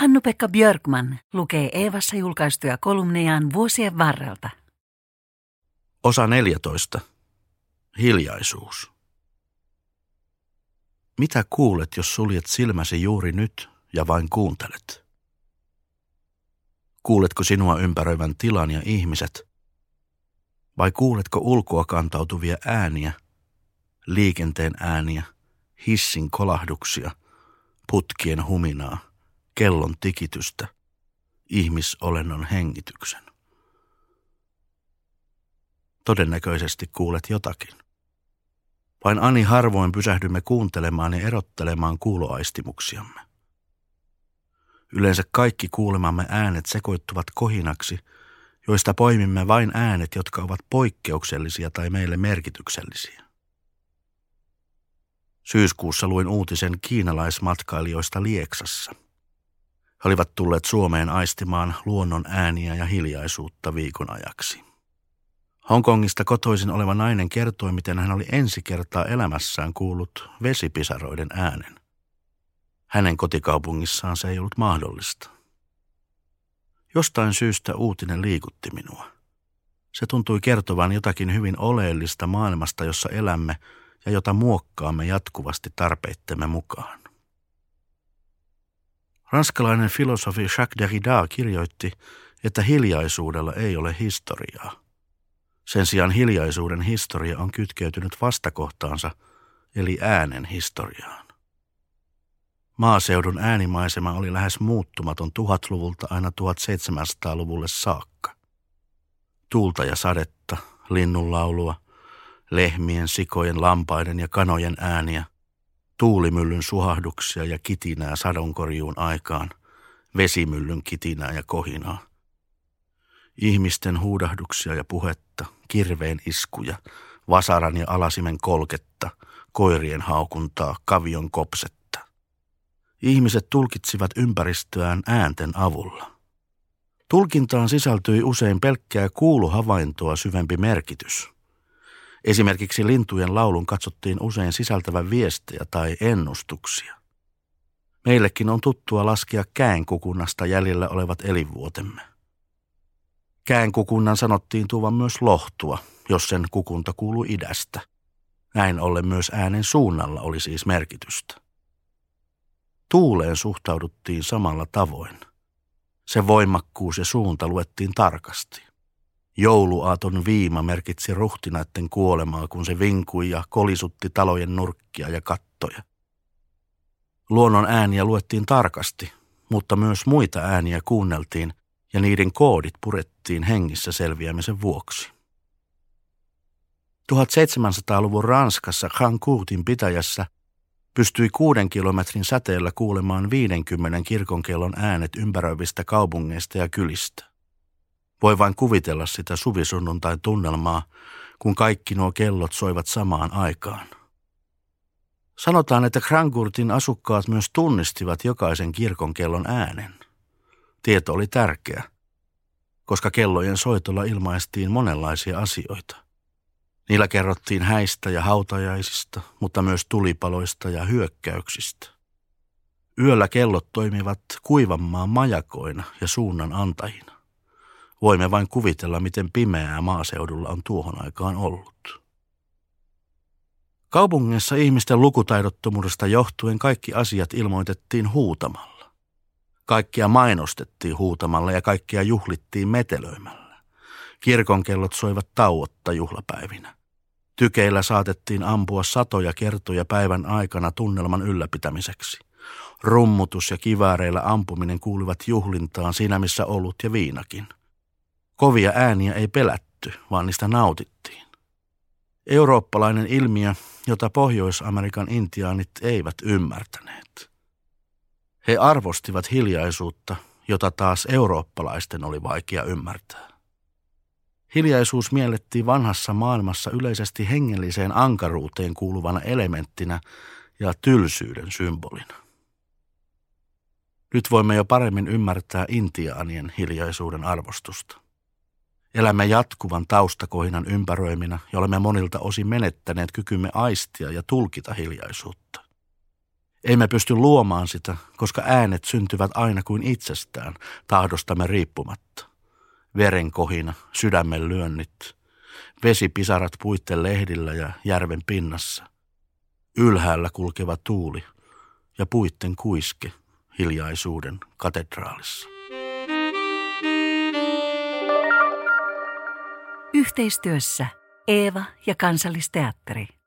Hannu-Pekka Björkman lukee Eevassa julkaistuja kolumnejaan vuosien varrelta. Osa 14. Hiljaisuus. Mitä kuulet, jos suljet silmäsi juuri nyt ja vain kuuntelet? Kuuletko sinua ympäröivän tilan ja ihmiset? Vai kuuletko ulkoa kantautuvia ääniä, liikenteen ääniä, hissin kolahduksia, putkien huminaa, kellon tikitystä, ihmisolennon hengityksen? Todennäköisesti kuulet jotakin. Vain ani harvoin pysähdymme kuuntelemaan ja erottelemaan kuuloaistimuksiamme. Yleensä kaikki kuulemamme äänet sekoittuvat kohinaksi, joista poimimme vain äänet, jotka ovat poikkeuksellisia tai meille merkityksellisiä. Syyskuussa luin uutisen kiinalaismatkailijoista Lieksassa. He olivat tulleet Suomeen aistimaan luonnon ääniä ja hiljaisuutta viikon ajaksi. Hongkongista kotoisin oleva nainen kertoi, miten hän oli ensi kertaa elämässään kuullut vesipisaroiden äänen. Hänen kotikaupungissaan se ei ollut mahdollista. Jostain syystä uutinen liikutti minua. Se tuntui kertovan jotakin hyvin oleellista maailmasta, jossa elämme ja jota muokkaamme jatkuvasti tarpeittemme mukaan. Ranskalainen filosofi Jacques Derrida kirjoitti, että hiljaisuudella ei ole historiaa. Sen sijaan hiljaisuuden historia on kytkeytynyt vastakohtaansa, eli äänen historiaan. Maaseudun äänimaisema oli lähes muuttumaton tuhatluvulta aina 1700-luvulle saakka. Tuulta ja sadetta, linnunlaulua, lehmien, sikojen, lampaiden ja kanojen ääniä, tuulimyllyn suhahduksia ja kitinää sadonkorjuun aikaan, vesimyllyn kitinää ja kohinaa. Ihmisten huudahduksia ja puhetta, kirveen iskuja, vasaran ja alasimen kolketta, koirien haukuntaa, kavion kopset Ihmiset tulkitsivat ympäristöään äänten avulla. Tulkintaan sisältyi usein pelkkää kuuluhavaintoa syvempi merkitys. Esimerkiksi lintujen laulun katsottiin usein sisältävän viestejä tai ennustuksia. Meillekin on tuttua laskea käänkukunnasta jäljellä olevat elinvuotemme. Käänkukunnan sanottiin tuovan myös lohtua, jos sen kukunta kuului idästä. Näin ollen myös äänen suunnalla oli siis merkitystä. Tuuleen suhtauduttiin samalla tavoin. Se voimakkuus ja suunta luettiin tarkasti. Jouluaaton viima merkitsi ruhtinaiden kuolemaa, kun se vinkui ja kolisutti talojen nurkkia ja kattoja. Luonnon ääniä luettiin tarkasti, mutta myös muita ääniä kuunneltiin ja niiden koodit purettiin hengissä selviämisen vuoksi. 1700-luvun Ranskassa Khankurtin pitäjässä – pystyi kuuden kilometrin säteellä kuulemaan 50 kirkonkellon äänet ympäröivistä kaupungeista ja kylistä. Voi vain kuvitella sitä suvisunnuntain tunnelmaa, kun kaikki nuo kellot soivat samaan aikaan. Sanotaan, että Krangurtin asukkaat myös tunnistivat jokaisen kirkonkellon äänen. Tieto oli tärkeä, koska kellojen soitolla ilmaistiin monenlaisia asioita – Niillä kerrottiin häistä ja hautajaisista, mutta myös tulipaloista ja hyökkäyksistä. Yöllä kellot toimivat kuivanmaan majakoina ja suunnan antajina. Voimme vain kuvitella, miten pimeää maaseudulla on tuohon aikaan ollut. Kaupungissa ihmisten lukutaidottomuudesta johtuen kaikki asiat ilmoitettiin huutamalla. Kaikkia mainostettiin huutamalla ja kaikkia juhlittiin metelöimällä. Kirkonkellot soivat tauotta juhlapäivinä. Tykeillä saatettiin ampua satoja kertoja päivän aikana tunnelman ylläpitämiseksi. Rummutus ja kivääreillä ampuminen kuuluvat juhlintaan siinä missä ollut ja viinakin. Kovia ääniä ei pelätty, vaan niistä nautittiin. Eurooppalainen ilmiö, jota Pohjois-Amerikan intiaanit eivät ymmärtäneet. He arvostivat hiljaisuutta, jota taas eurooppalaisten oli vaikea ymmärtää. Hiljaisuus miellettiin vanhassa maailmassa yleisesti hengelliseen ankaruuteen kuuluvana elementtinä ja tylsyyden symbolina. Nyt voimme jo paremmin ymmärtää intiaanien hiljaisuuden arvostusta. Elämme jatkuvan taustakohinan ympäröiminä ja olemme monilta osin menettäneet kykymme aistia ja tulkita hiljaisuutta. Emme pysty luomaan sitä, koska äänet syntyvät aina kuin itsestään, tahdostamme riippumatta. Verenkohina, sydämen lyönnit, vesipisarat puitten lehdillä ja järven pinnassa. Ylhäällä kulkeva tuuli ja puitten kuiske hiljaisuuden katedraalissa. Yhteistyössä Eeva ja Kansallisteatteri.